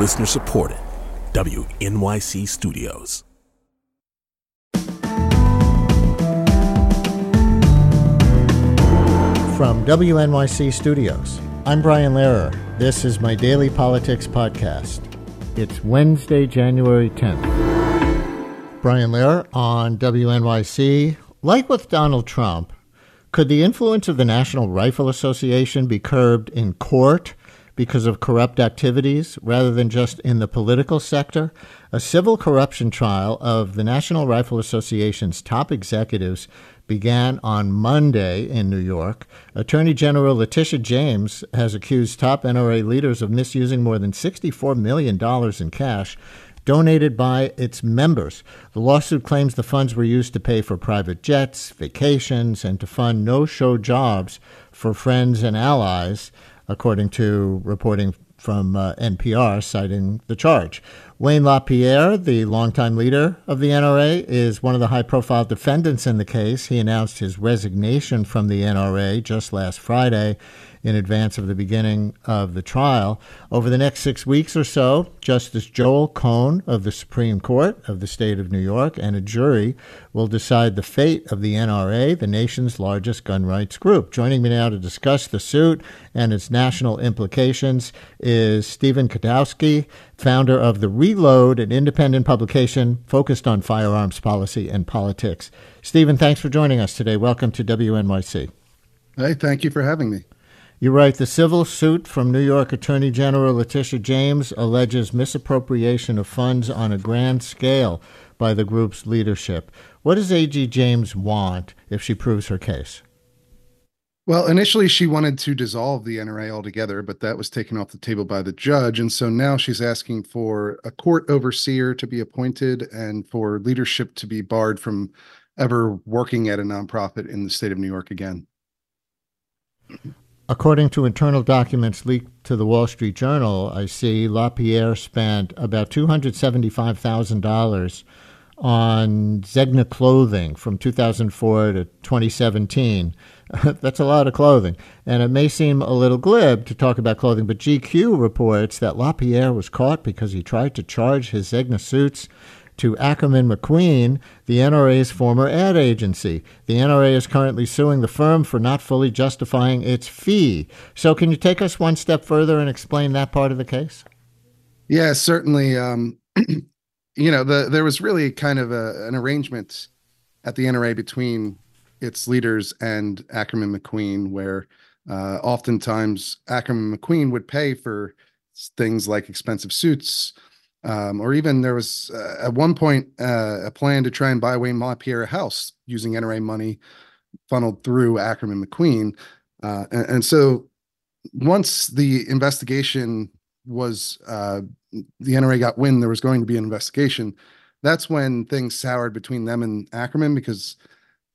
Listener supported. WNYC Studios. From WNYC Studios, I'm Brian Lehrer. This is my daily politics podcast. It's Wednesday, January 10th. Brian Lehrer on WNYC. Like with Donald Trump, could the influence of the National Rifle Association be curbed in court because of corrupt activities rather than just in the political sector. A civil corruption trial of the National Rifle Association's top executives began on Monday in New York. Attorney General Letitia James has accused top NRA leaders of misusing more than $64 million in cash donated by its members. The lawsuit claims the funds were used to pay for private jets, vacations, and to fund no show jobs for friends and allies according to reporting from uh, NPR citing the charge. Wayne LaPierre, the longtime leader of the NRA, is one of the high profile defendants in the case. He announced his resignation from the NRA just last Friday in advance of the beginning of the trial. Over the next six weeks or so, Justice Joel Cohen of the Supreme Court of the state of New York and a jury will decide the fate of the NRA, the nation's largest gun rights group. Joining me now to discuss the suit and its national implications is Stephen Gutowski, founder of The Reload, an independent publication focused on firearms policy and politics. Stephen, thanks for joining us today. Welcome to WNYC. Hey, thank you for having me. You write the civil suit from New York Attorney General Letitia James alleges misappropriation of funds on a grand scale by the group's leadership. What does AG James want if she proves her case? Well, initially she wanted to dissolve the NRA altogether, but that was taken off the table by the judge. And so now she's asking for a court overseer to be appointed and for leadership to be barred from ever working at a nonprofit in the state of New York again. According to internal documents leaked to the Wall Street Journal, I see LaPierre spent about $275,000 on Zegna clothing from 2004 to 2017. That's a lot of clothing. And it may seem a little glib to talk about clothing, but GQ reports that LaPierre was caught because he tried to charge his Zegna suits to Ackerman McQueen, the NRA's former ad agency. The NRA is currently suing the firm for not fully justifying its fee. So, can you take us one step further and explain that part of the case? Yeah, certainly. Um, you know, the, there was really kind of a, an arrangement at the NRA between its leaders and Ackerman McQueen, where uh, oftentimes Ackerman McQueen would pay for things like expensive suits, um, or even there was uh, at one point uh, a plan to try and buy Wayne LaPierre a house using NRA money funneled through Ackerman McQueen. Uh, and, and, so once the investigation was, uh, the NRA got wind there was going to be an investigation, that's when things soured between them and Ackerman because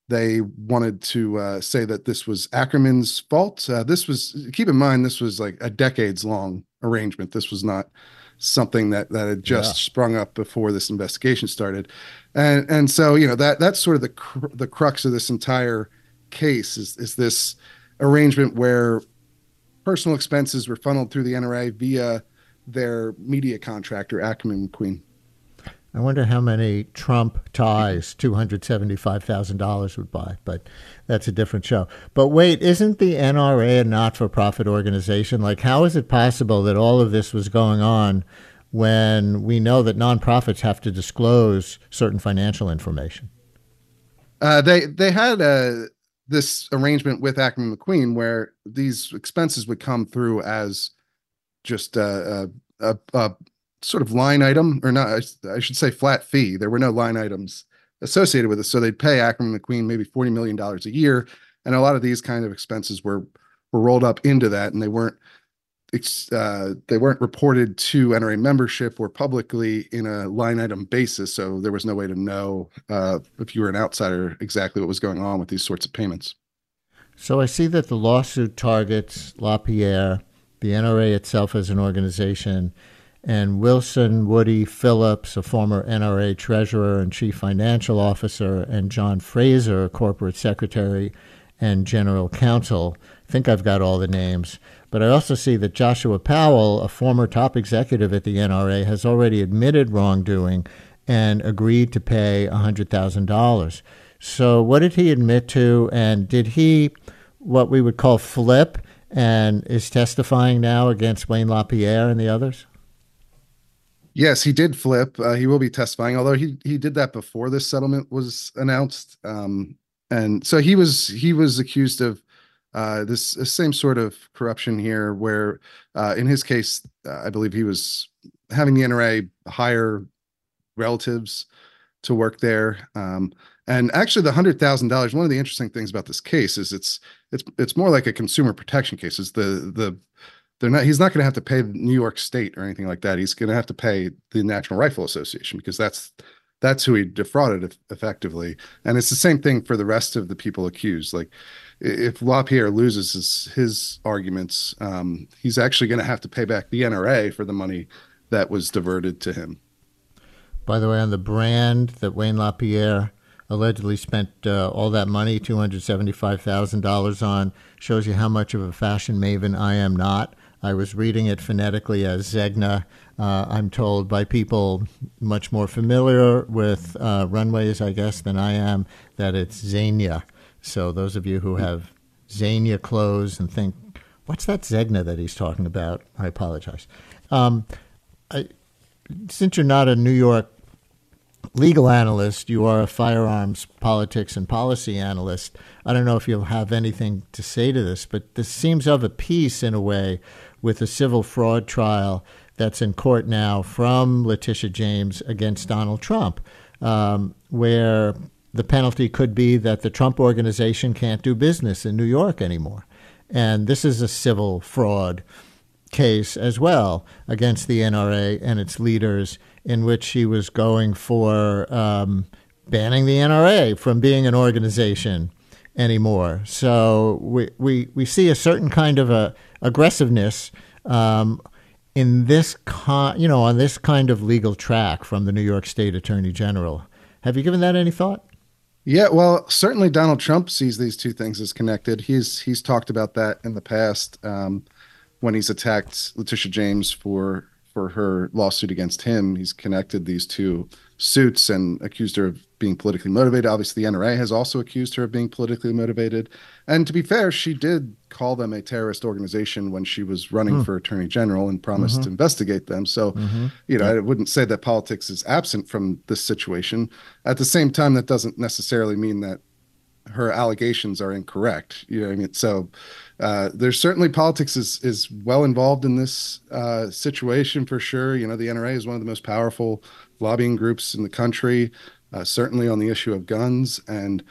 they wanted to uh, say that this was Ackerman's fault. Uh, this was, keep in mind, this was like a decades long arrangement. This was not something that that had just yeah. sprung up before this investigation started, and and so you know that that's sort of the cr- the crux of this entire case is is this arrangement where personal expenses were funneled through the NRA via their media contractor Ackerman McQueen. I wonder how many Trump ties $275,000 would buy, but that's a different show. But wait, isn't the NRA a not for profit organization? Like, how is it possible that all of this was going on when we know that nonprofits have to disclose certain financial information? Uh, they they had uh, this arrangement with Ackerman McQueen where these expenses would come through as just a, a, a sort of line item, or not, I, should say flat fee. There were no line items associated with it. So they'd pay Ackerman McQueen maybe $40 million a year. And a lot of these kind of expenses were were rolled up into that and they weren't uh, they weren't reported to NRA membership or publicly in a line item basis. So there was no way to know uh, if you were an outsider exactly what was going on with these sorts of payments. So I see that the lawsuit targets LaPierre, the NRA itself as an organization, and Wilson Woody Phillips, a former NRA treasurer and chief financial officer, and John Frazer, corporate secretary and general counsel. I think I've got all the names. But I also see that Joshua Powell, a former top executive at the NRA, has already admitted wrongdoing and agreed to pay $100,000. So, what did he admit to? And did he, what we would call flip, and is testifying now against Wayne LaPierre and the others? Yes, he did flip. Uh, he will be testifying, although he he did that before this settlement was announced. Um, and so he was he was accused of uh, this same sort of corruption here, where uh, in his case, uh, I believe he was having the NRA hire relatives to work there. Um, and actually, the hundred thousand dollars. One of the interesting things about this case is it's it's it's more like a consumer protection case. Is the the they're not he's not going to have to pay New York State or anything like that. He's going to have to pay the National Rifle Association because that's that's who he defrauded effectively. And it's the same thing for the rest of the people accused. Like if LaPierre loses his his arguments, um, he's actually going to have to pay back the NRA for the money that was diverted to him. By the way, on the brand that Wayne LaPierre allegedly spent uh, all that money, $275,000 on, shows you how much of a fashion maven I am not. I was reading it phonetically as Zegna. Uh, I'm told by people much more familiar with uh, runways, I guess, than I am, that it's Zegna. So those of you who have Zegna clothes and think, what's that Zegna that he's talking about? I apologize. Um, I, since you're not a New York legal analyst, you are a firearms politics and policy analyst. I don't know if you'll have anything to say to this, but this seems of a piece in a way with a civil fraud trial that's in court now from Letitia James against Donald Trump, um, where the penalty could be that the Trump organization can't do business in New York anymore. And this is a civil fraud case as well against the NRA and its leaders, in which she was going for um, banning the NRA from being an organization anymore. So we, we, we see a certain kind of a aggressiveness um, in this con- you know on this kind of legal track from the New York State Attorney General. Have you given that any thought? Yeah, well, certainly Donald Trump sees these two things as connected. He's he's talked about that in the past um, when he's attacked Letitia James for for her lawsuit against him. He's connected these two suits and accused her of being politically motivated. Obviously, the NRA has also accused her of being politically motivated. And to be fair, she did call them a terrorist organization when she was running mm. for attorney general and promised mm-hmm. to investigate them. So, mm-hmm. you know, yeah. I wouldn't say that politics is absent from this situation. At the same time, that doesn't necessarily mean that her allegations are incorrect. You know, I mean, so uh, there's certainly politics is is well involved in this uh, situation for sure. You know, the NRA is one of the most powerful lobbying groups in the country, certainly on the issue of guns. And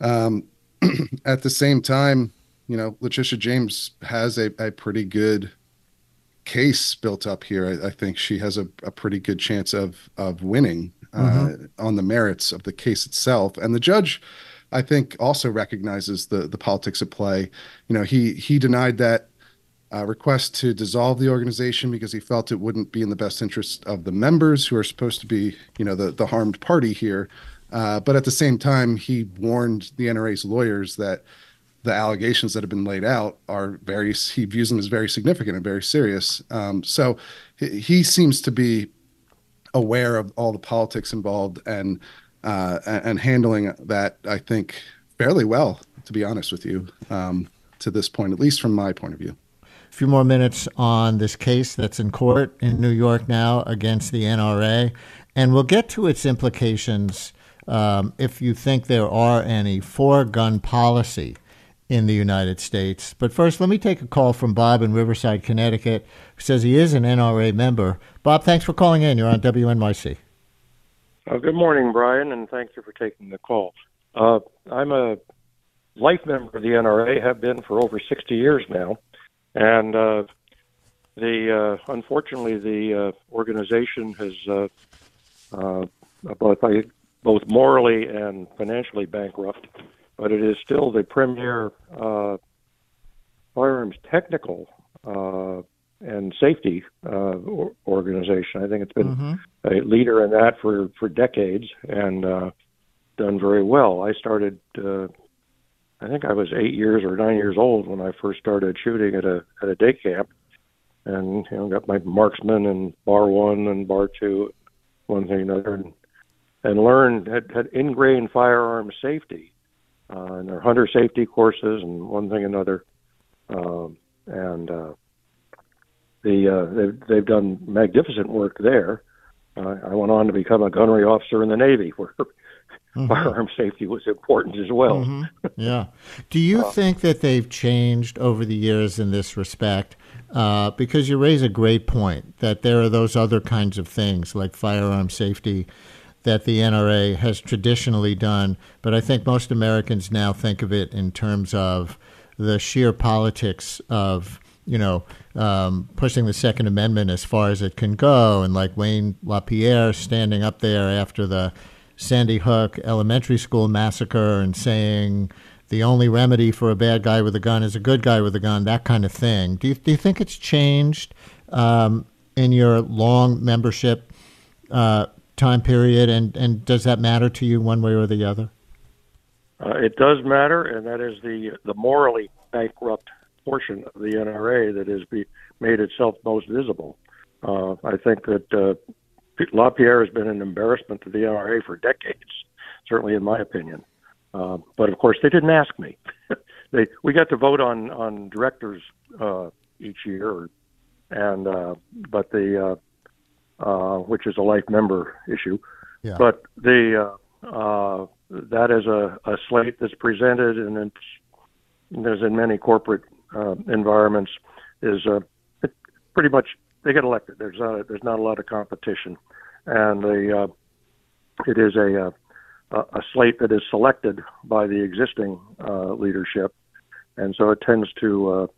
um, at the same time, you know, Letitia James has a, a pretty good case built up here. I, I think she has a, a, pretty good chance of of winning uh, mm-hmm. on the merits of the case itself. And the judge, I think, also recognizes the the politics at play. You know, he he denied that uh, request to dissolve the organization because he felt it wouldn't be in the best interest of the members who are supposed to be, you know, the the harmed party here. Uh, but at the same time, he warned the NRA's lawyers that the allegations that have been laid out are very he views them as very significant and very serious. Um, so he, he, seems to be aware of all the politics involved and uh, and handling that I think fairly well, to be honest with you, um, to this point, at least from my point of view few more minutes on this case that's in court in New York now against the NRA, and we'll get to its implications um, if you think there are any for gun policy in the United States. But first, let me take a call from Bob in Riverside, Connecticut, who says he is an NRA member. Bob, thanks for calling in. You're on WNYC. Uh, good morning, Brian, and thank you for taking the call. Uh, I'm a life member of the NRA, have been for over 60 years now. And uh, the uh, unfortunately the uh, organization has uh, uh, both both morally and financially bankrupt, but it is still the premier uh, firearms technical uh, and safety uh, organization. I think it's been mm-hmm. a leader in that for for decades and uh, done very well. I started uh, I think I was eight years or nine years old when I first started shooting at a at a day camp, and you know got my marksman and bar one and bar two, one thing another, and, and learned had, had ingrained firearm safety, uh, and their hunter safety courses and one thing another, um, and uh, the uh, they've they've done magnificent work there. Uh, I went on to become a gunnery officer in the Navy, where mm-hmm. firearm safety was important as well. Mm-hmm. Yeah. Do you uh, think that they've changed over the years in this respect? Uh, because you raise a great point that there are those other kinds of things like firearm safety that the NRA has traditionally done, but I think most Americans now think of it in terms of the sheer politics of you know um, pushing the Second Amendment as far as it can go, and like Wayne LaPierre standing up there after the Sandy Hook Elementary School massacre and saying the only remedy for a bad guy with a gun is a good guy with a gun, that kind of thing. Do you, do you think it's changed um, in your long membership uh, time period, and, and does that matter to you one way or the other? Uh, it does matter, and that is the the morally bankrupt portion of the NRA that has be, made itself most visible. Uh, I think that uh, LaPierre has been an embarrassment to the NRA for decades, certainly in my opinion. Uh, but of course, they didn't ask me. they we got to vote on on directors uh, each year, and uh, but the uh, uh, which is a life member issue. Yeah. But the uh, uh, that is a, a slate that's presented, and it's as in many corporate uh, environments, is uh, pretty much they get elected. There's not a, there's not a lot of competition, and the uh, it is a, a a slate that is selected by the existing uh, leadership, and so it tends to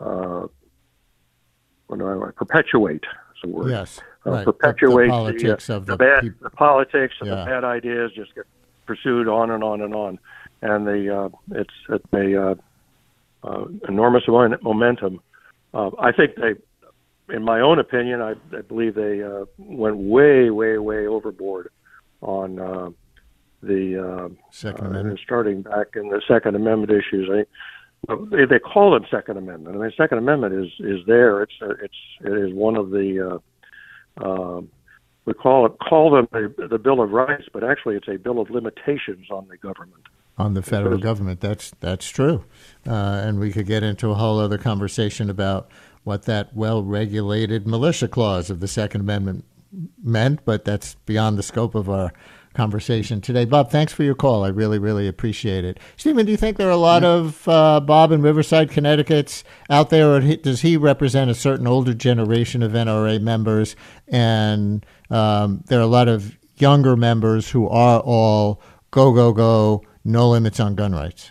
uh, uh, what do I perpetuate. Is the word. Yes, uh, right. Perpetuate the, the politics the, of the, the bad peop- the politics and yeah. the bad ideas just get pursued on and on and on, and the uh, it's it may uh, uh, enormous momentum. Uh, I think they in my own opinion, I, I believe they uh, went way, way, way overboard on uh, the uh, Second uh, Amendment. starting back in the Second Amendment issues. I, they, they call them Second Amendment. I mean, Second Amendment is is there. It's uh, it's it is one of the uh, uh, we call it call them the, the Bill of Rights, but actually it's a bill of limitations on the government. On the federal government, that's that's true, uh, and we could get into a whole other conversation about what that well regulated militia clause of the Second Amendment meant, but that's beyond the scope of our conversation today. Bob, thanks for your call. I really, really appreciate it. Stephen, do you think there are a lot of uh, Bob in Riverside, Connecticut's out there, or does he represent a certain older generation of NRA members? And um, there are a lot of younger members who are all go, go, go, no limits on gun rights.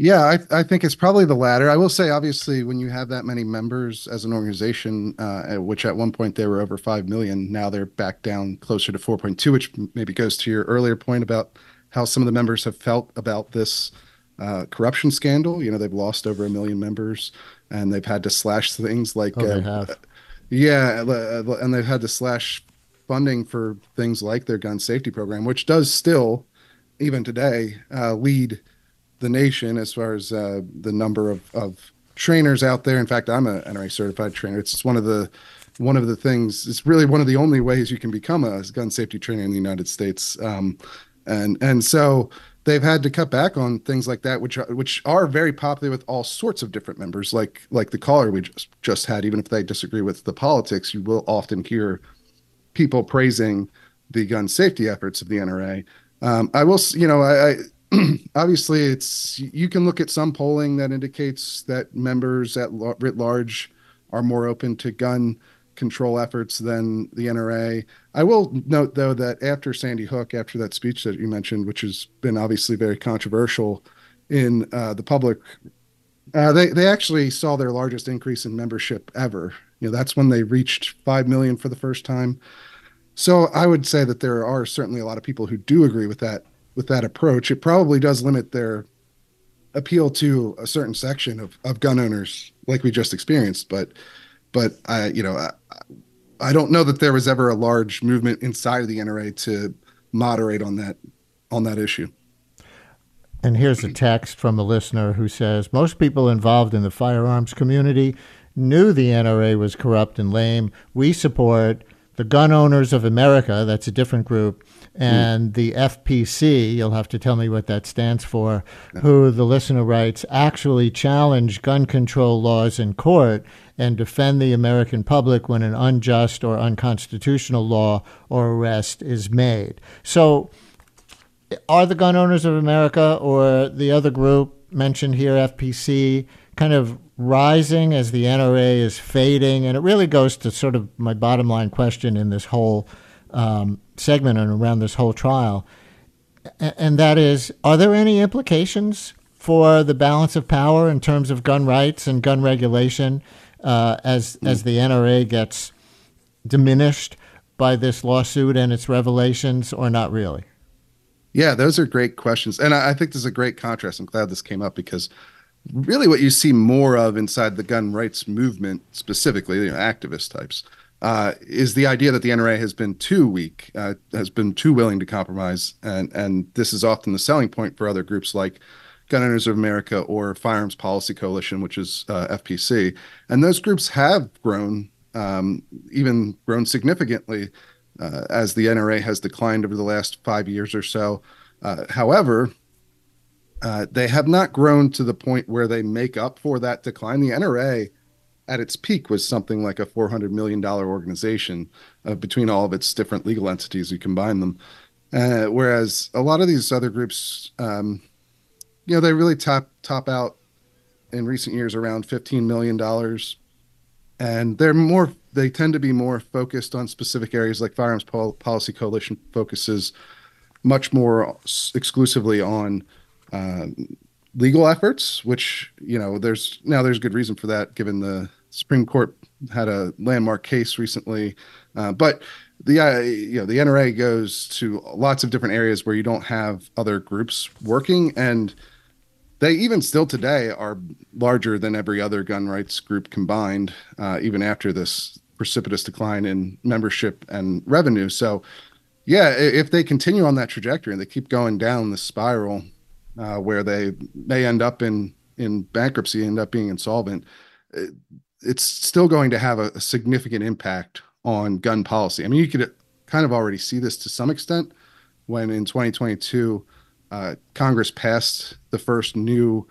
Yeah, I, I think it's probably the latter. I will say, obviously, when you have that many members as an organization, uh, which at one point they were over 5 million, now they're back down closer to 4.2, which maybe goes to your earlier point about how some of the members have felt about this uh, corruption scandal. You know, they've lost over a million members and they've had to slash things like, oh, uh, yeah, and they've had to slash funding for things like their gun safety program, which does still, even today, uh, lead the nation as far as uh, the number of, of trainers out there. In fact, I'm a NRA certified trainer. It's one of the one of the things. It's really one of the only ways you can become a gun safety trainer in the United States. Um, and and so they've had to cut back on things like that, which are, which are very popular with all sorts of different members, like like the caller we just just had. Even if they disagree with the politics, you will often hear people praising the gun safety efforts of the NRA. Um, I will, you know, I, I obviously it's you can look at some polling that indicates that members at writ large are more open to gun control efforts than the NRA. I will note though that after Sandy Hook, after that speech that you mentioned, which has been obviously very controversial in uh, the public, uh, they they actually saw their largest increase in membership ever. You know, that's when they reached five million for the first time. So I would say that there are certainly a lot of people who do agree with that with that approach, it probably does limit their appeal to a certain section of, of gun owners, like we just experienced. But, but I, you know, I, I don't know that there was ever a large movement inside of the NRA to moderate on that on that issue. And here's a text from a listener who says Most people involved in the firearms community knew the NRA was corrupt and lame. We support the Gun Owners of America, that's a different group, and mm. the FPC, you'll have to tell me what that stands for, who the listener writes actually challenge gun control laws in court and defend the American public when an unjust or unconstitutional law or arrest is made. So, are the Gun Owners of America or the other group mentioned here, FPC, kind of rising as the NRA is fading? And it really goes to sort of my bottom line question in this whole um, segment and around this whole trial. And that is, are there any implications for the balance of power in terms of gun rights and gun regulation uh, as mm. as the NRA gets diminished by this lawsuit and its revelations, or not really? Yeah, those are great questions. And I, I think this is a great contrast. I'm glad this came up because really what you see more of inside the gun rights movement, specifically, you know, activist types, uh, is the idea that the NRA has been too weak, uh, has been too willing to compromise, and and this is often the selling point for other groups like Gun Owners of America or Firearms Policy Coalition, which is uh, FPC, and those groups have grown, um, even grown significantly uh, as the NRA has declined over the last five years or so. Uh, however, uh, they have not grown to the point where they make up for that decline. The NRA, at its peak, was something like a $400 million organization uh, between all of its different legal entities. You combine them. Uh, whereas a lot of these other groups, um, you know, they really top top out in recent years around $15 million. And they're more they tend to be more focused on specific areas like firearms Pol- policy coalition focuses much more exclusively on uh, legal efforts which you know there's now there's good reason for that given the supreme court had a landmark case recently uh, but the uh, you know the nra goes to lots of different areas where you don't have other groups working and they even still today are larger than every other gun rights group combined, uh, even after this precipitous decline in membership and revenue. So, yeah, if they continue on that trajectory and they keep going down the spiral, uh, where they may end up in in bankruptcy, end up being insolvent, it, it's still going to have a, a significant impact on gun policy. I mean, you could kind of already see this to some extent when in 2022 uh, Congress passed the first new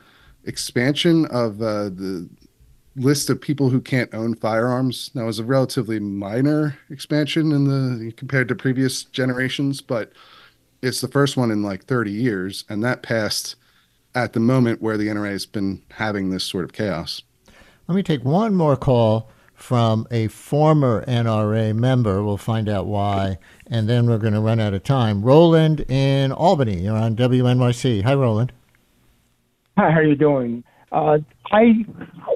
expansion of uh, the list of people who can't own firearms. That was a relatively minor expansion in the compared to previous generations, but it's the first one in like 30 years, and that passed at the moment where the NRA has been having this sort of chaos. Let me take one more call from a former NRA member. We'll find out why, and then we're going to run out of time. Roland in Albany, you're on WNYC. Hi, Roland. Hi, how are you doing? Uh, I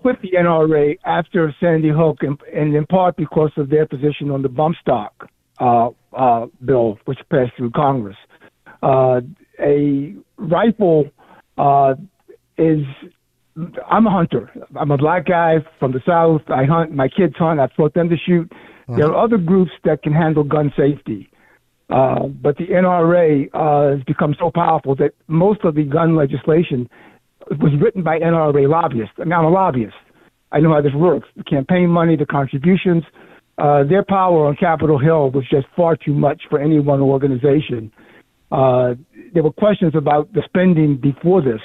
quit the NRA after Sandy Hook, and, and, in part because of their position on the bump stock uh, uh, bill, which passed through Congress. Uh, a rifle uh, is I'm a hunter. I'm a black guy from the South. I hunt. My kids hunt. I've taught them to shoot. Uh-huh. There are other groups that can handle gun safety. Uh, but the NRA uh, has become so powerful that most of the gun legislation was written by NRA lobbyists. I mean, I'm a lobbyist. I know how this works. The campaign money, the contributions, uh, their power on Capitol Hill was just far too much for any one organization. Uh, there were questions about the spending before this.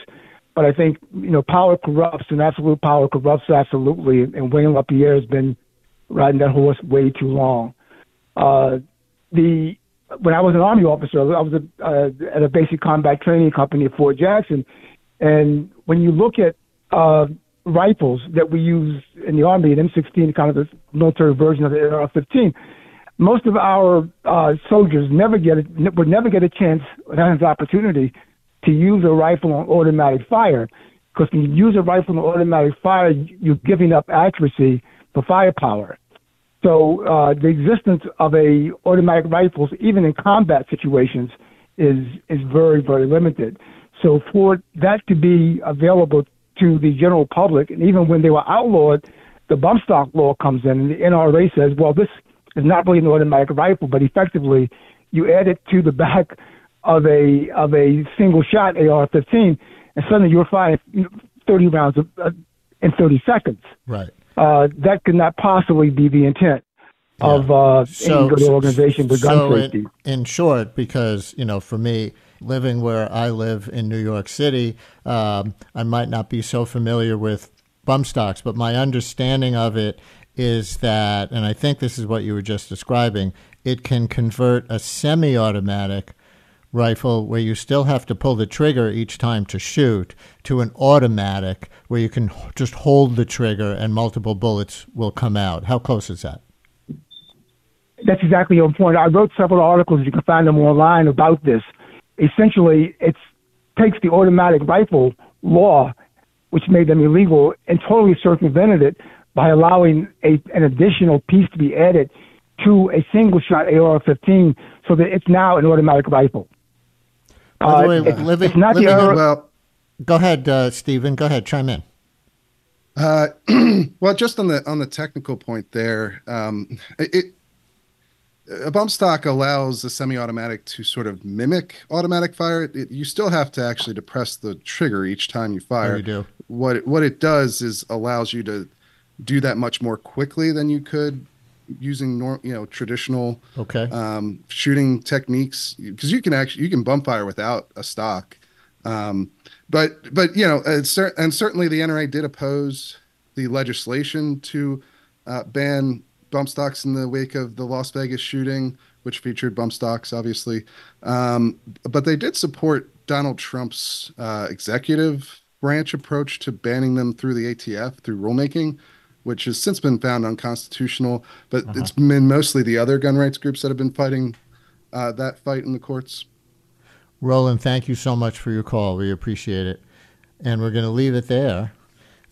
But I think you know power corrupts, and absolute power corrupts absolutely. And Wayne LaPierre has been riding that horse way too long. Uh, the when I was an army officer, I was a, uh, at a basic combat training company at Fort Jackson, and when you look at uh, rifles that we use in the army, an M16, kind of the military version of the AR-15, most of our uh, soldiers never get a, would never get a chance, an opportunity to use a rifle on automatic fire. Because when you use a rifle on automatic fire, you're giving up accuracy for firepower. So uh, the existence of a automatic rifles, even in combat situations, is is very very limited. So for that to be available to the general public, and even when they were outlawed, the bump stock law comes in, and the NRA says, well, this is not really an automatic rifle, but effectively you add it to the back of a of a single shot AR-15, and suddenly you're firing 30 rounds of, uh, in 30 seconds. Right. Uh, that could not possibly be the intent yeah. of uh, so, any good organization with gun so safety. In, in short, because you know, for me, living where I live in New York City, um, I might not be so familiar with bump stocks, but my understanding of it is that, and I think this is what you were just describing, it can convert a semi automatic rifle where you still have to pull the trigger each time to shoot to an automatic where you can just hold the trigger and multiple bullets will come out. How close is that? That's exactly on point. I wrote several articles. You can find them online about this. Essentially, it takes the automatic rifle law, which made them illegal, and totally circumvented it by allowing a, an additional piece to be added to a single shot AR-15, so that it's now an automatic rifle. By the way, uh, living, it's not living the well, go ahead, uh, Stephen. Go ahead, chime in. Uh, well, just on the on the technical point there, um, it a bump stock allows the semi-automatic to sort of mimic automatic fire. It, you still have to actually depress the trigger each time you fire. Oh, you do. What it, what it does is allows you to do that much more quickly than you could using norm, you know, traditional okay um, shooting techniques because you can actually you can bump fire without a stock. Um, but but you know, cer- and certainly the NRA did oppose the legislation to uh, ban bump stocks in the wake of the Las Vegas shooting, which featured bump stocks, obviously. Um, but they did support Donald Trump's uh, executive branch approach to banning them through the ATF through rulemaking, which has since been found unconstitutional. But uh-huh. it's been mostly the other gun rights groups that have been fighting uh, that fight in the courts. Roland, thank you so much for your call. We appreciate it. And we're going to leave it there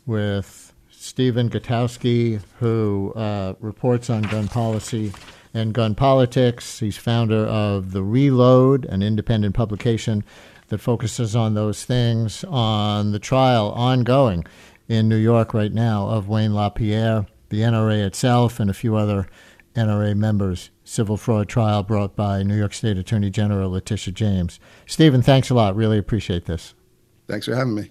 with Stephen Gutowski, who uh, reports on gun policy and gun politics. He's founder of The Reload, an independent publication that focuses on those things, on the trial ongoing in New York right now of Wayne LaPierre, the NRA itself, and a few other NRA members. Civil fraud trial brought by New York State Attorney General Letitia James. Stephen, thanks a lot. Really appreciate this. Thanks for having me.